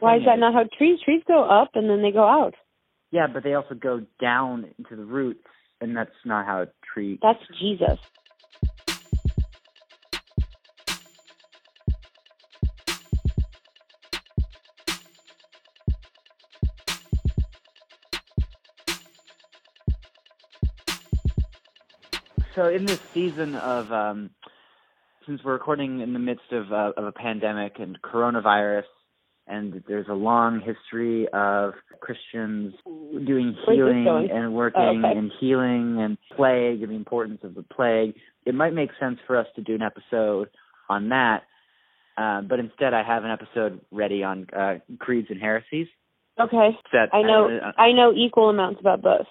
Why is that not how trees trees go up and then they go out? Yeah, but they also go down into the roots, and that's not how a tree. That's Jesus. So in this season of, um, since we're recording in the midst of, uh, of a pandemic and coronavirus, and there's a long history of Christians doing healing and working Oh, okay. and healing and plague and the importance of the plague, it might make sense for us to do an episode on that. Uh, but instead, I have an episode ready on uh, creeds and heresies. Okay. That I know uh, I know equal amounts about both.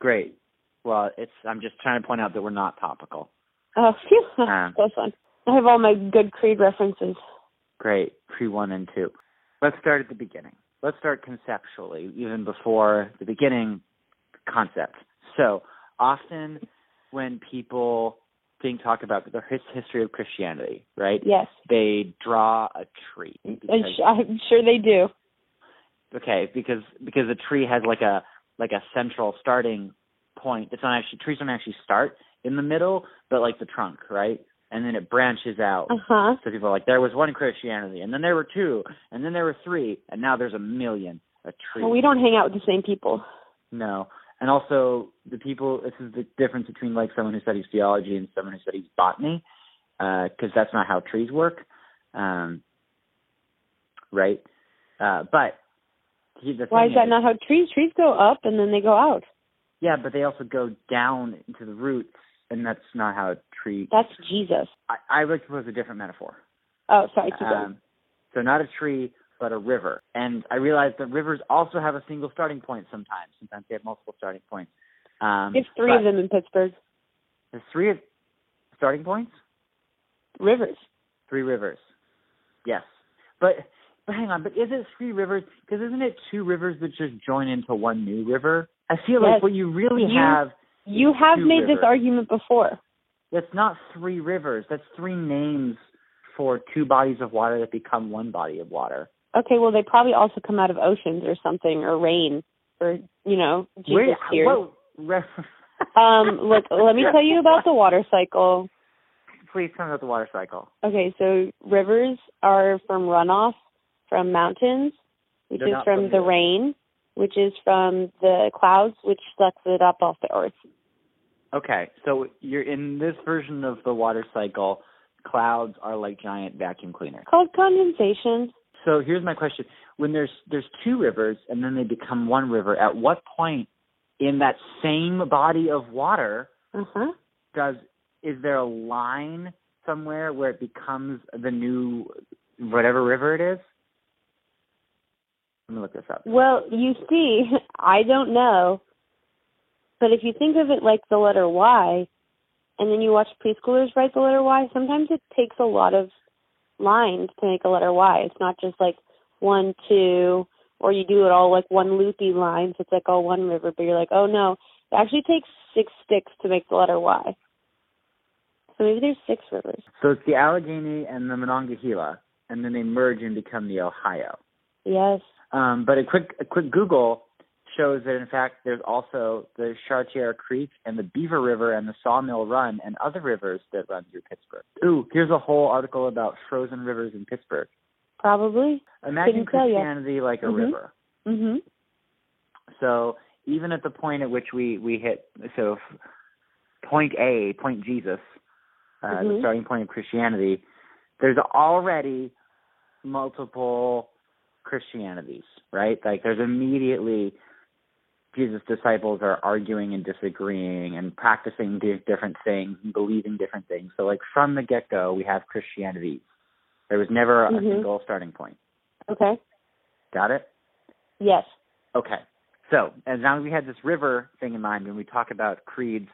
great. Well, it's. I'm just trying to point out that we're not topical. Oh phew. Um, so fun. I have all my good creed references. Great. Pre one and two. Let's start at the beginning. Let's start conceptually, even before the beginning concept. So often when people think talk about the history of Christianity, right? Yes. They draw a tree. I'm Because, I'm sure they do. okay, because because a tree has like a like a central starting point. It's not actually trees don't actually start in the middle, but like the trunk, right? And then it branches out. Uh huh. So people are like, there was one Christianity, and then there were two, and then there were three, and now there's a million. A tree. Well, we don't hang out with the same people. No. And also, the people, this is the difference between like someone who studies theology and someone who studies botany, because that's not how trees work. Um, right? Uh, but he, Why is that not how trees trees go up and then they go out? Yeah, but they also go down into the roots, and that's not how a tree. That's Jesus. I, I would propose a different metaphor. Oh, sorry. Um, so not a tree, but a river. And I realize that rivers also have a single starting point sometimes. Sometimes they have multiple starting points. Um, There's three of them in Pittsburgh. There's three of starting points. Rivers. Three rivers. Yes, but but hang on. But is it three rivers? Because isn't it two rivers that just join into one new river? I feel Yes. like what you really You- have. You have made this argument before. That's not three rivers. That's three names for two bodies of water that become one body of water. Okay, well they probably also come out of oceans or something or rain or you know Jesus Wait, here. whoa, Um, look, let me tell you about the water cycle. Please tell me about the water cycle. Okay, so rivers are from runoff from mountains, which They're is from from the- rain, which is from the clouds, which sucks it up off the earth. Okay, so you're in this version of the water cycle. Clouds are like giant vacuum cleaners. Called condensation. So here's my question: When there's there's two rivers and then they become one river, at what point in that same body of water Uh huh. does is there a line somewhere where it becomes the new whatever river it is? Let me look this up. Well, you see, I don't know, but if you think of it like the letter Y, and then you watch preschoolers write the letter Y, sometimes it takes a lot of lines to make a letter Y. It's not just like one, two, or you do it all like one loopy line, so it's like all one river, but you're like, oh no, it actually takes six sticks to make the letter Y. So maybe there's six rivers. So it's the Allegheny and the Monongahela, and then they merge and become the Ohio. Yes. Um, but a quick a quick Google shows that in fact there's also the Chartier Creek and the Beaver River and the Sawmill Run and other rivers that run through Pittsburgh. Ooh, here's a whole article about frozen rivers in Pittsburgh. Probably. Imagine Couldn't. Christianity like a Mhm. river. Mhm. So even at the point at which we we hit so point A, point Jesus, uh, the Mhm. starting point of Christianity, there's already multiple Christianities, right? Like there's immediately Jesus' disciples are arguing and disagreeing and practicing different things and believing different things. So like from the get go, we have Christianity. There was never a Mhm. single starting point. Okay. Got it? Yes. Okay. So, as long as we had this river thing in mind, when we talk about creeds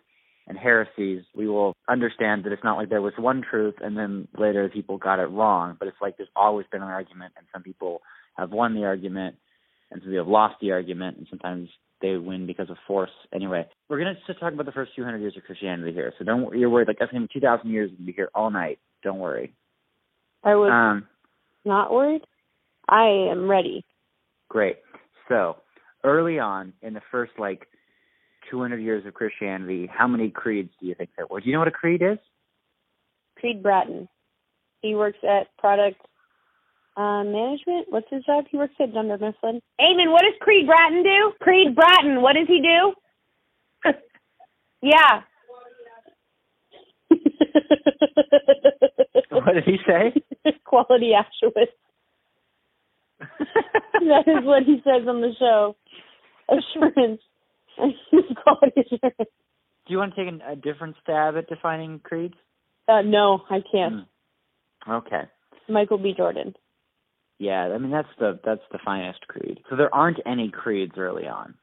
and heresies, we will understand that it's not like there was one truth and then later people got it wrong, but it's like there's always been an argument, and some people have won the argument, and some people have lost the argument, and sometimes they win because of force. Anyway, we're going to just talk about the first 200 years of Christianity here. So don't you're worried like that's going to be 2,000 years and be here all night. Don't worry. I was Um, not worried. I am ready. Great. So, early on in the first like 200 years of Christianity, how many creeds do you think there were? Do you know what a creed is? Creed Bratton. He works at product uh, management. What's his job? He works at Dunder Mifflin. Eamon, what does Creed Bratton do? Creed Bratton, what does he do? yeah. what did he say? Quality assurance. that is what he says on the show. Assurance. Quality assurance. Do you want to take a, a different stab at defining creeds? Uh, no, I can't. Mm. Okay. Michael B. Jordan. Yeah, I mean that's the that's the finest creed. So there aren't any creeds early on.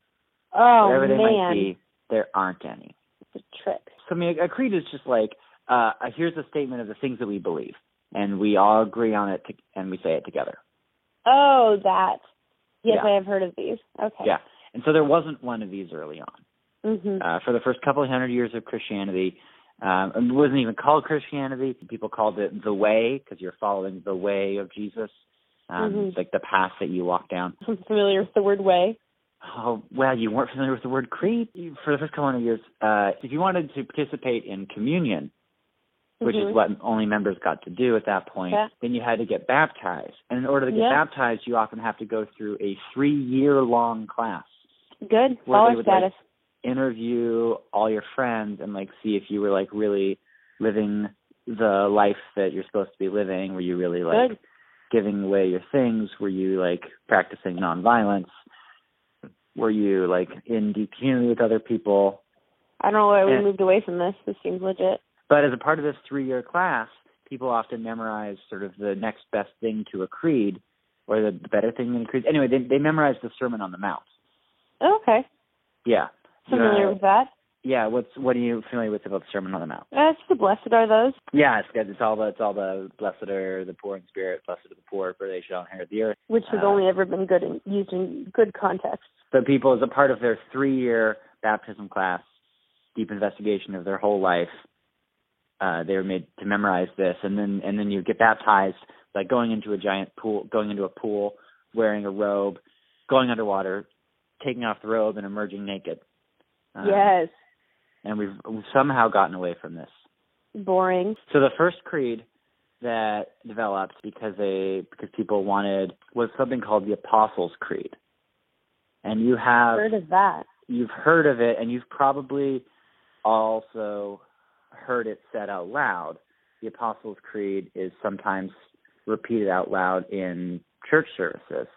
Oh Whatever they man, might be, there aren't any. it's a trick. So I mean, a creed is just like uh, here's a statement of the things that we believe, and we all agree on it, to, and we say it together. Oh, that. Yes, Yeah. I have heard of these. Okay. Yeah, and so there wasn't one of these early on. Mhm. Uh, for the first couple of hundred years of Christianity, um, it wasn't even called Christianity. People called it the way because you're following the way of Jesus, um, Mhm. like the path that you walk down. I'm familiar with the word way. Oh well, you weren't familiar with the word creed for the first couple of years. Uh, if you wanted to participate in communion, which Mhm. is what only members got to do at that point, Yeah. then you had to get baptized. And in order to get Yeah. baptized, you often have to go through a three-year-long class, Good. Where they would, like, status. interview all your friends, and like see if you were like really living the life that you're supposed to be living. Were you really like Good. Giving away your things? Were you like practicing nonviolence? Were you like in deep community with other people? I don't know why we Yeah. moved away from this. This seems legit. But as a part of this three year class, people often memorize sort of the next best thing to a creed or the, the better thing than a creed. Anyway, they they memorize the Sermon on the Mount. Oh, okay. Yeah. Familiar Uh, with that. Yeah, what's what are you familiar with about the Sermon on the Mount? That's the blessed are those. Yeah, it's good. It's all the it's all the blessed are the poor in spirit, blessed are the poor, for they shall inherit the earth. Which has Uh, only ever been good in, used in good context. So people, as a part of their three-year baptism class, deep investigation of their whole life, uh, they were made to memorize this, and then and then you get baptized by going into a giant pool, going into a pool, wearing a robe, going underwater, taking off the robe, and emerging naked. Um, yes. And we've, we've somehow gotten away from this. Boring. So the first creed that developed because they because people wanted was something called the Apostles' Creed. And you have Heard of that? you've heard of it and you've probably also heard it said out loud. The Apostles' Creed is sometimes repeated out loud in church services.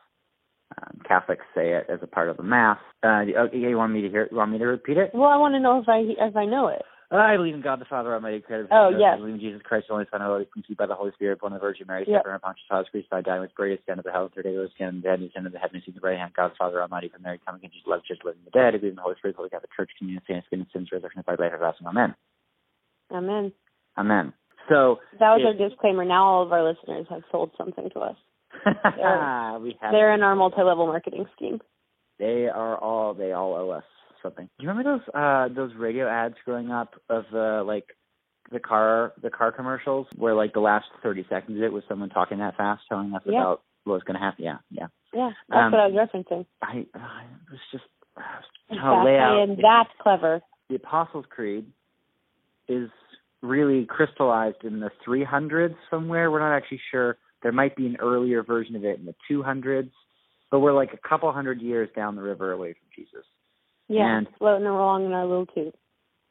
Um, Catholics say it as a part of the mass. Uh, okay, you want me to hear? You want me to repeat it? Well, I want to know if I if I know it. I believe in God the Father Almighty, creator of the Oh, yes. I believe in Jesus Christ, the only Son of God, conceived by the Holy Spirit, born of the Virgin Mary, Yep. suffered under Pontius Pilate, crucified, died, was buried, ascended to heaven, third day rose again, dead, and descended to heaven, and seated at the right hand, of God the Father Almighty, from Mary, coming again, Jesus, love, just living the dead, I believe in the Holy Spirit, the Holy Catholic Church, communion, saints, forgiveness of sins, resurrection of life everlasting. Amen. Amen. Amen. So That was It- our disclaimer. Now all of our listeners have sold something to us. we have They're in our multi-level marketing scheme. They are all they all owe us something. Do you remember those uh those radio ads growing up of the like the car the car commercials where like the last thirty seconds of it was someone talking that fast telling us Yeah. about what was gonna happen. Yeah, yeah. Yeah, that's Um, what I was referencing. I, I was just I was In trying to lay I out am that clever. the Apostles' Creed is really crystallized in the 300s somewhere. We're not actually sure. There might be an earlier version of it in the 200s, but we're like a couple hundred years down the river away from Jesus. Yeah, And- floating along in our little tube.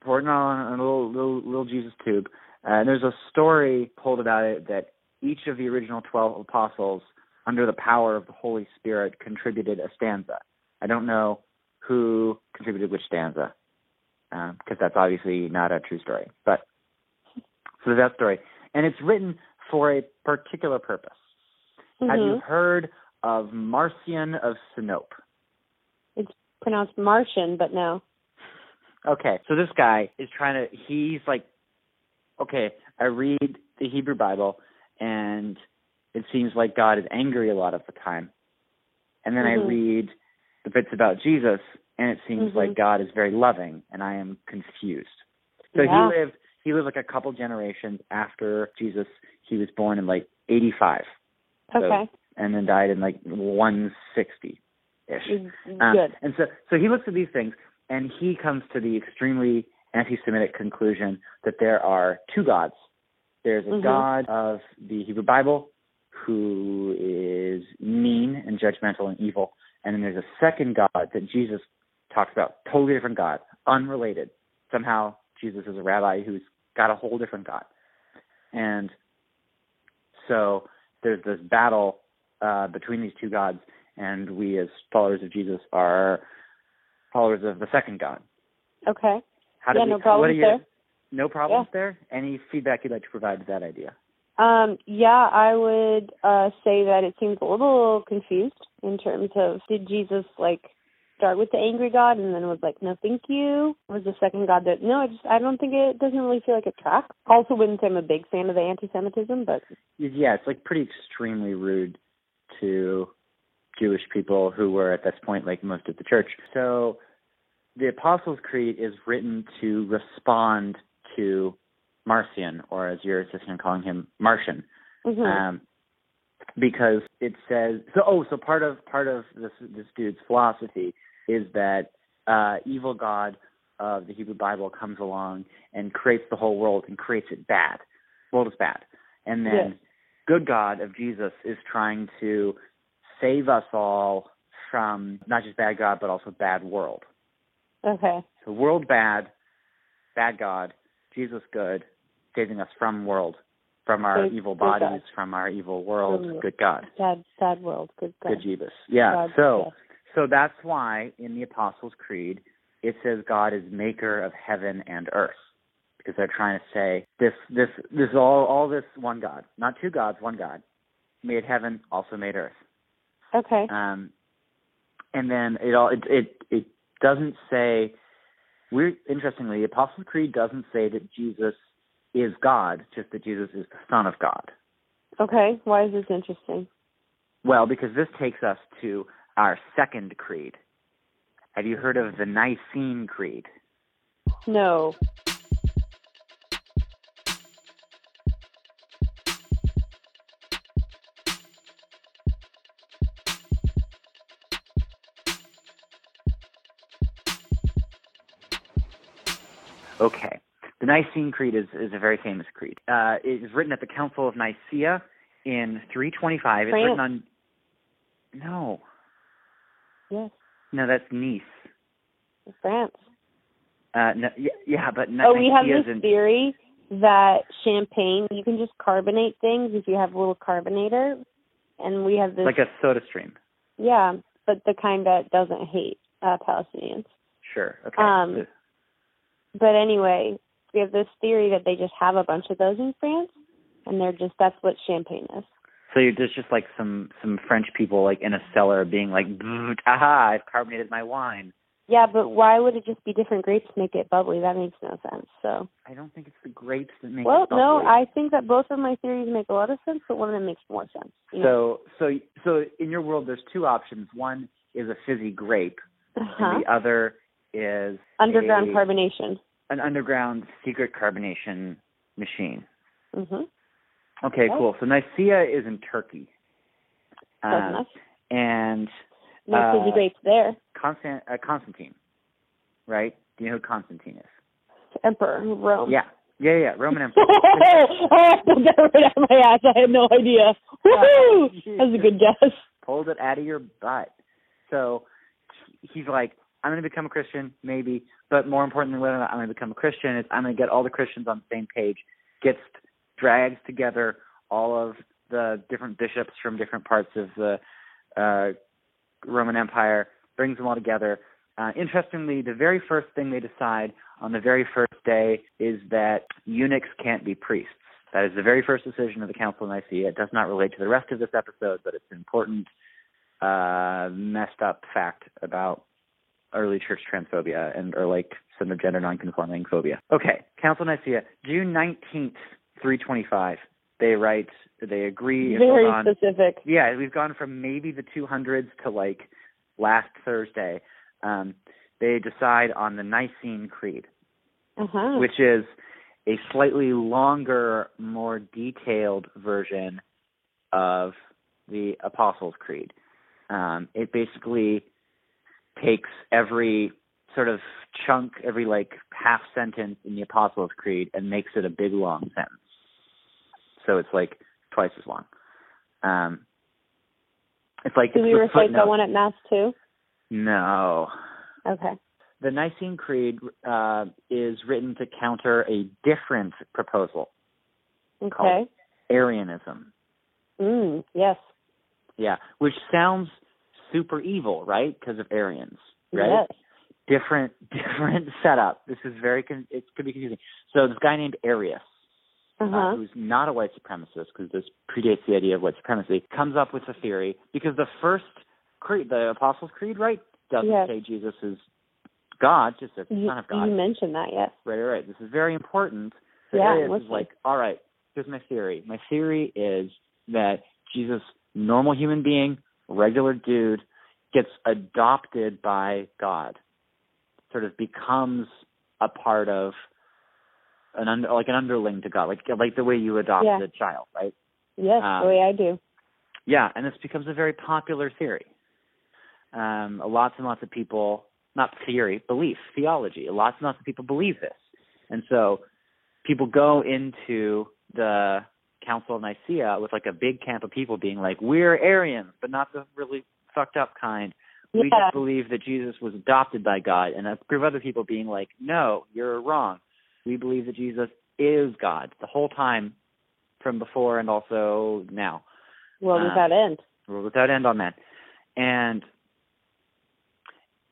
Pouring on a little little little Jesus tube. Uh, and there's a story told about it that each of the original 12 apostles, under the power of the Holy Spirit, contributed a stanza. I don't know who contributed which stanza, because that's obviously not a true story. But so there's that story, and it's written for a particular purpose. Have you Mhm. heard of Marcion of Sinope? It's pronounced Martian, but no. Okay, so this guy is trying to. He's like, okay, I read the Hebrew Bible, and it seems like God is angry a lot of the time. And then Mhm. I read the bits about Jesus, and it seems Mhm. like God is very loving, and I am confused. So Yeah. he lived. He lived like a couple generations after Jesus. He was born in like 85. So Okay. and then died in like 160 ish. Um, Good. And so, so he looks at these things, and he comes to the extremely anti-Semitic conclusion that there are two gods. There's a mm-hmm. God of the Hebrew Bible who is mean and judgmental and evil, and then there's a second God that Jesus talks about, totally different God, unrelated. Somehow Jesus is a rabbi who's got a whole different God, and so there's this battle uh, between these two gods, and we as followers of Jesus are followers of the second God. Okay. How yeah, we, no problems you, there. No problems yeah. there. Any feedback you'd like to provide to that idea? Um, yeah, I would uh, say that it seems a little confused in terms of did Jesus like start with the angry God and then was like, no, thank you? Was the second God that? No, I just I don't think it doesn't really feel like it tracks. Also, wouldn't say I'm a big fan of the anti-Semitism, but yeah, it's like pretty extremely rude to Jewish people who were at this point like most of the church. So the Apostles' Creed is written to respond to Marcion, or as your assistant calling him, Marcion, mm-hmm. um, because it says so. Oh, so part of part of this this dude's philosophy is that uh, evil God of the Hebrew Bible comes along and creates the whole world and creates it bad. World is bad, and then yes. good God of Jesus is trying to save us all from not just bad God but also bad world. Okay. So world bad, bad God, Jesus good, saving us from world, from our good, evil bodies, from our evil world, good God. Bad bad world, good God. Good Jesus. Yeah. God, so. So that's why in the Apostles' Creed it says God is maker of heaven and earth. Because they're trying to say this this this all all this one God. Not two gods, one God. Made heaven, also made earth. Okay. Um and then it all it it, it doesn't say we're interestingly, the Apostles' Creed doesn't say that Jesus is God, just that Jesus is the Son of God. Okay. Why is this interesting? Well, because this takes us to our second creed. Have you heard of the Nicene Creed? No. Okay. The Nicene Creed is, is a very famous creed. Uh, it was written at the Council of Nicaea in 325. It's France. written on. No. Yes. No, that's Nice. France. Uh, no, yeah, yeah, but nothing. oh, we have this theory that champagne you can just carbonate things if you have a little carbonator, and we have this like a soda stream. yeah, but the kind that doesn't hate uh, Palestinians. Sure. Okay. Um, But anyway, we have this theory that they just have a bunch of those in France, and they're just that's what champagne is. So there's just like some some French people like in a cellar being like, "Aha! I've carbonated my wine." Yeah, but why would it just be different grapes make it bubbly? That makes no sense. So. I don't think it's the grapes that make well, it bubbly. no, I think that both of my theories make a lot of sense, but one of them makes more sense. you know? So so so in your world, there's two options. One is a fizzy grape, uh-huh. and the other is underground a, carbonation. an underground secret carbonation machine. Mhm. Okay, Okay. cool. So Nicaea is in Turkey. Close Um, enough. and uh, fizzy grapes there. Constant, uh, Constantine, right? Do you know who Constantine is? Emperor of Rome. Yeah, yeah, yeah. Roman Emperor. oh, I pulled that right out of my ass. I had no idea. Woohoo! That was a good guess. Pulled it out of your butt. So he's like, I'm going to become a Christian, maybe, but more importantly, whether or not I'm going to become a Christian is I'm going to get all the Christians on the same page. Gets drags together all of the different bishops from different parts of the uh, Roman Empire, brings them all together. Uh, interestingly, the very first thing they decide on the very first day is that eunuchs can't be priests. That is the very first decision of the Council of Nicaea. It does not relate to the rest of this episode, but it's an important, uh, messed up fact about early church transphobia and or like some of gender nonconforming phobia. Okay, Council of Nicaea, June nineteenth, three twenty-five. They write, they agree. Very on- specific. yeah, we've gone from maybe the 200s to like last Thursday. Um, they decide on the Nicene Creed, Uh-huh. which is a slightly longer, more detailed version of the Apostles' Creed. Um, it basically takes every sort of chunk, every like half sentence in the Apostles' Creed, and makes it a big long sentence. So it's like twice as long. Um, it's like Do it's we recite that one at Mass too? No, Okay. the Nicene Creed uh, is written to counter a different proposal, Okay. Arianism. Mm, yes. Yeah, which sounds super evil, right? Because of Arians, right? Yes. Different, different setup. This is very, con- it could be confusing. So this guy named Arius, uh, Uh-huh. who's not a white supremacist, because this predates the idea of white supremacy, comes up with a theory because the first creed, the Apostles' Creed, right, doesn't Yes. say Jesus is God, just a you, Son of God. you mentioned that, yes. Right, right, right. This is very important. So Yeah, Arius is like, all right, here's my theory. My theory is that Jesus, normal human being, regular dude, gets adopted by God, sort of becomes a part of an under, like an underling to God, like like the way you adopt Yeah. a child, right? Yes, Um, the way I do. Yeah, and this becomes a very popular theory. Um, lots and lots of people, not theory, belief, theology. Lots and lots of people believe this, and so people go into the Council of Nicaea with like a big camp of people being like, "We're Arians, but not the really fucked up kind. We Yeah. just believe that Jesus was adopted by God," and a group of other people being like, "No, you're wrong. We believe that Jesus is God the whole time, from before and also now." Well, uh, without end. World without end on that. And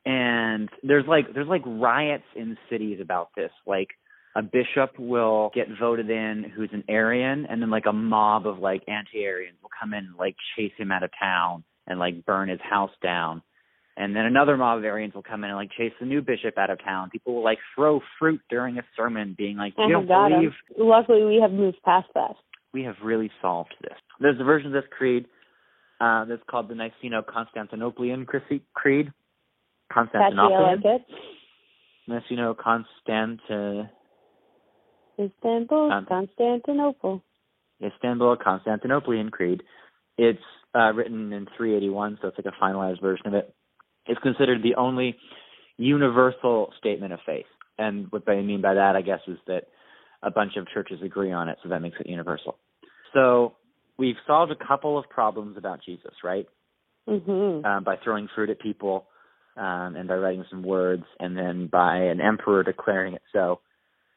and there's like there's like riots in cities about this. Like a bishop will get voted in who's an Arian and then like a mob of like anti Arians will come in and like chase him out of town and like burn his house down. And then another mob of Arians will come in and like chase the new bishop out of town. People will like throw fruit during a sermon being like, You I don't believe Luckily, we have moved past that. we have really solved this. There's a version of this creed uh, that's called the Niceno-Constantinopolitan Cre- Creed. Catchy, I Constantinopolitan. like it. Niceno-Constant Istanbul, Um, Constantinople. Istanbul Constantinopolitan Creed. It's uh, written in 381, so it's like a finalized version of it. It's considered the only universal statement of faith. And what I mean by that, I guess, is that a bunch of churches agree on it, so that makes it universal. So we've solved a couple of problems about Jesus, right? Mhm. um, by throwing fruit at people um, and by writing some words, and then by an emperor declaring it so.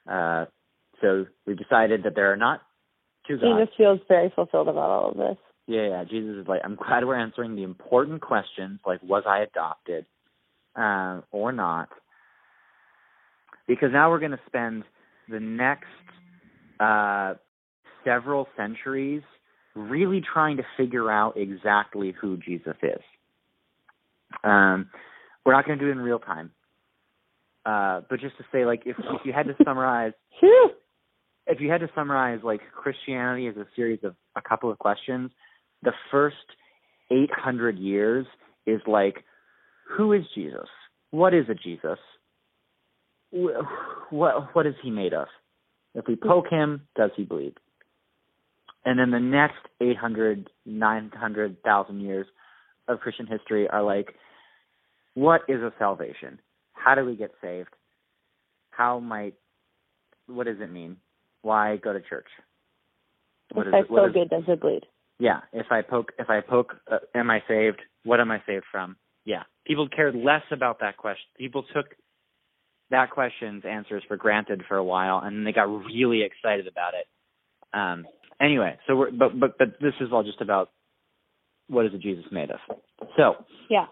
Uh, so we decided that there are not two gods. Jesus feels very fulfilled about all of this. Yeah, yeah. Jesus is like, I'm glad we're answering the important questions, like was I adopted uh, or not? Because now we're going to spend the next uh, several centuries really trying to figure out exactly who Jesus is. Um, we're not going to do it in real time, uh, but just to say, like, if if you had to summarize if you had to summarize like Christianity as a series of a couple of questions, the first 800 years is like, who is Jesus? What is a Jesus? What what is he made of? If we poke him, does he bleed? And then the next 800, 900,000 years of Christian history are like, what is a salvation? How do we get saved? How might, what does it mean? Why go to church? What if is I so good, does it bleed? Yeah, if I poke, if I poke, uh, am I saved? What am I saved from? Yeah, people cared less about that question. People took that question's answers for granted for a while, and then they got really excited about it. Um, anyway, so we're, but but but this is all just about what is a Jesus made of. So Yeah.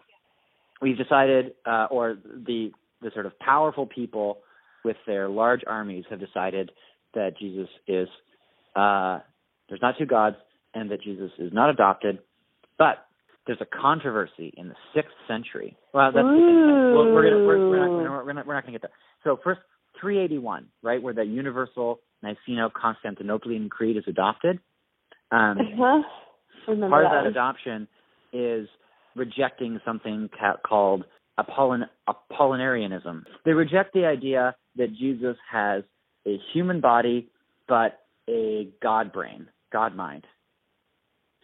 we've decided, uh, or the the sort of powerful people with their large armies have decided that Jesus is uh, there's not two gods, and that Jesus is not adopted. But there's a controversy in the sixth century. Well, that's the thing. Well, we're gonna we're, we're not we're, we're not we're not gonna get there. So first, 381, right, where the universal Niceno-Constantinopolitan Creed is adopted. Um, Uh-huh. Remember part of that that adoption is rejecting something ca- called Apollin- Apollinarianism. They reject the idea that Jesus has a human body but a God brain, God mind.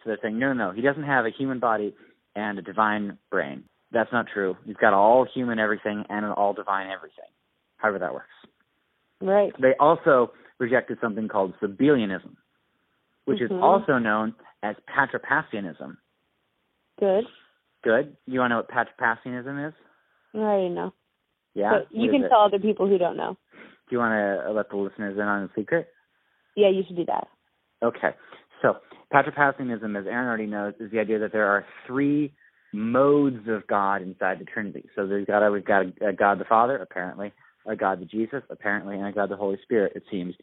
So they're saying, no, no, no, he doesn't have a human body and a divine brain. That's not true. He's got all human everything and an all divine everything. However that works. Right. They also rejected something called Sabellianism, which Mhm. is also known as Patripassianism. Good. Good. You want to know what Patripassianism is? I already know. Yeah. But you can it? tell other people who don't know. Do you want to let the listeners in on a secret? Yeah, you should do that. Okay. So Patripassianism, as Aaron already knows, is the idea that there are three modes of God inside the Trinity. So there's got we've got a, a God the Father, apparently, a God the Jesus, apparently, and a God the Holy Spirit, it seems.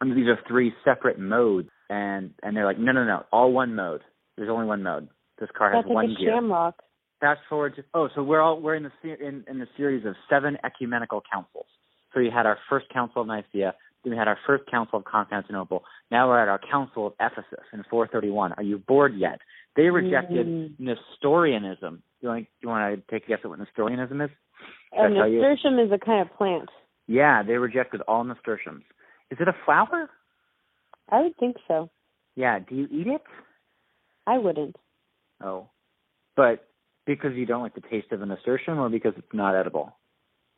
And these are three separate modes, and and they're like, no, no, no, all one mode. There's only one mode. This car has That's one like a gear. shamrock. Fast forward to oh, so we're all we're in the in in the series of seven ecumenical councils. So we had our first council of Nicaea, then we had our first council of Constantinople. Now we're at our council of Ephesus in 431. Are you bored yet? They rejected Mm. Nestorianism. You want you want to take a guess at what Nestorianism is? A Should I tell you? nasturtium is a kind of plant. Yeah, they rejected all nasturtiums. Is it a flower? I would think so. Yeah. Do you eat it? I wouldn't. Oh, but because you don't like the taste of a nasturtium, or because it's not edible?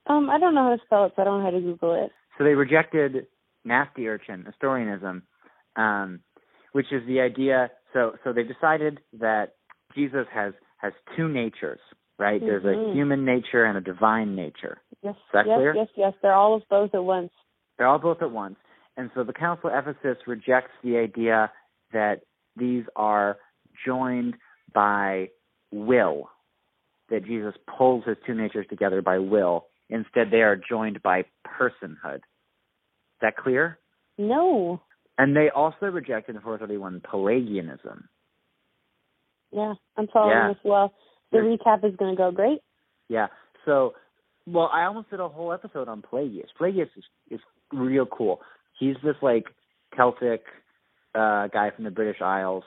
Um, I don't know how to spell it, so I don't know how to Google it. So they rejected nasty urchin, Nestorianism, um, which is the idea. So so they decided that Jesus has has two natures, right? There's a Mhm. human nature and a divine nature. Yes, that yes, clear? yes, yes. They're all of both at once. They're all both at once. And so the Council of Ephesus rejects the idea that these are joined by will, that Jesus pulls his two natures together by will. Instead, they are joined by personhood. That clear? No. And they also rejected in 431 Pelagianism. Yeah, I'm following Yeah. this well. The You're- recap is going to go great. Yeah. So, well, I almost did a whole episode on Pelagius. Pelagius is, is real cool. He's this like Celtic uh guy from the British Isles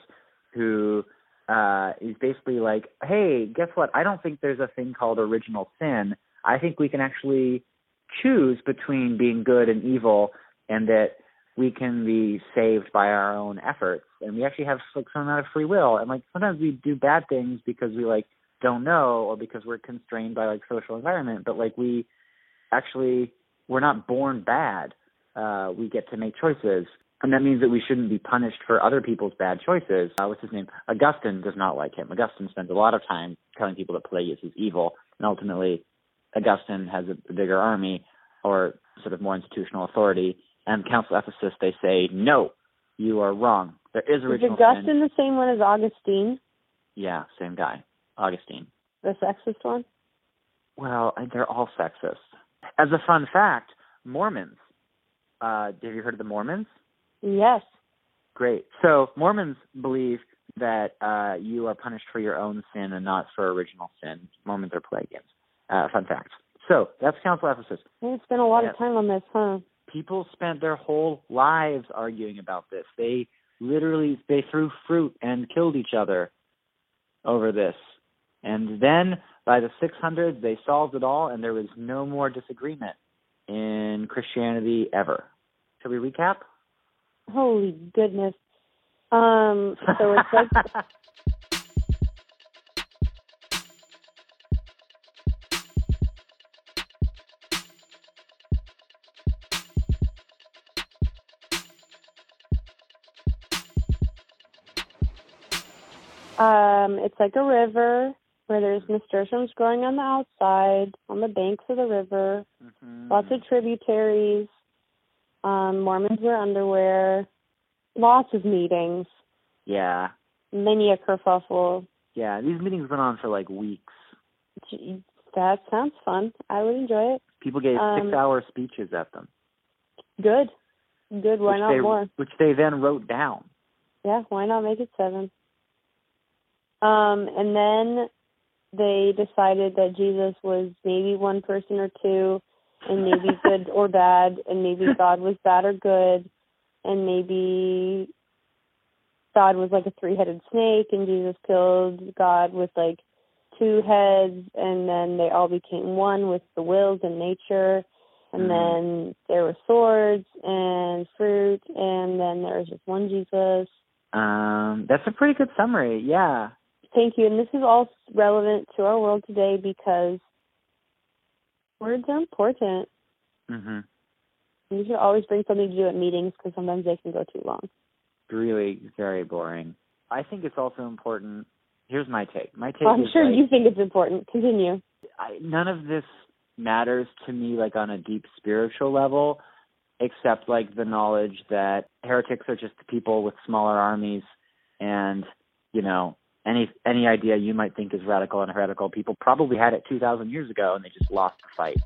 who uh is basically like, hey, guess what? I don't think there's a thing called original sin. I think we can actually choose between being good and evil, and that we can be saved by our own efforts, and we actually have like some amount of free will. And like sometimes we do bad things because we like don't know or because we're constrained by like social environment. But like we actually we're not born bad. Uh we get to make choices. And that means that we shouldn't be punished for other people's bad choices. Uh, what's his name? Augustine does not like him. Augustine spends a lot of time telling people that pelagius is evil. And ultimately augustine has a, a bigger army or sort of more institutional authority and council of ephesus they say no you are wrong there is original sin Is Augustine the same one as Augustine, yeah same guy augustine the sexist one? Well, they're all sexist. As a fun fact, Mormons. Uh, have you heard of the Mormons? Yes. Great. So Mormons believe that uh, you are punished for your own sin and not for original sin. Mormons are Pelagians. Uh, fun fact. So that's Council Ephesus. They spent a lot Yeah. of time on this, huh? People spent their whole lives arguing about this. They literally they threw fruit and killed each other over this. And then by the 600s, they solved it all, and there was no more disagreement in Christianity ever. Shall we recap? Holy goodness. Um, so it's like it's like a river where there's nasturtiums growing on the outside, on the banks of the river. Mhm. Lots of tributaries. Um, Mormons wear underwear. Lots of meetings. yeah, Many a kerfuffle. yeah. These meetings went on for like weeks. Gee, That sounds fun. I would enjoy it. People gave Um, six-hour speeches at them, Good. Good. Why which not they more? which they then wrote down. Yeah, why not make it seven? Um, and then they decided that Jesus was maybe one person or two, and maybe good or bad, and maybe God was bad or good, and maybe God was like a three headed snake, and Jesus killed God with like two heads, and then they all became one with the wills and nature. And Mhm. then there were swords and fruit, and then there was just one Jesus Um, that's a pretty good summary. Yeah. Thank you. And this is all relevant to our world today because words are important. Mhm. You should always bring something to do at meetings because sometimes they can go too long. Really very boring. I think it's also important. Here's my take. My take Well, I'm sure like, you think it's important. Continue. I, none of this matters to me like on a deep spiritual level except like the knowledge that heretics are just people with smaller armies and you know any any idea you might think is radical and heretical. People probably had it 2000 years ago and they just lost the fight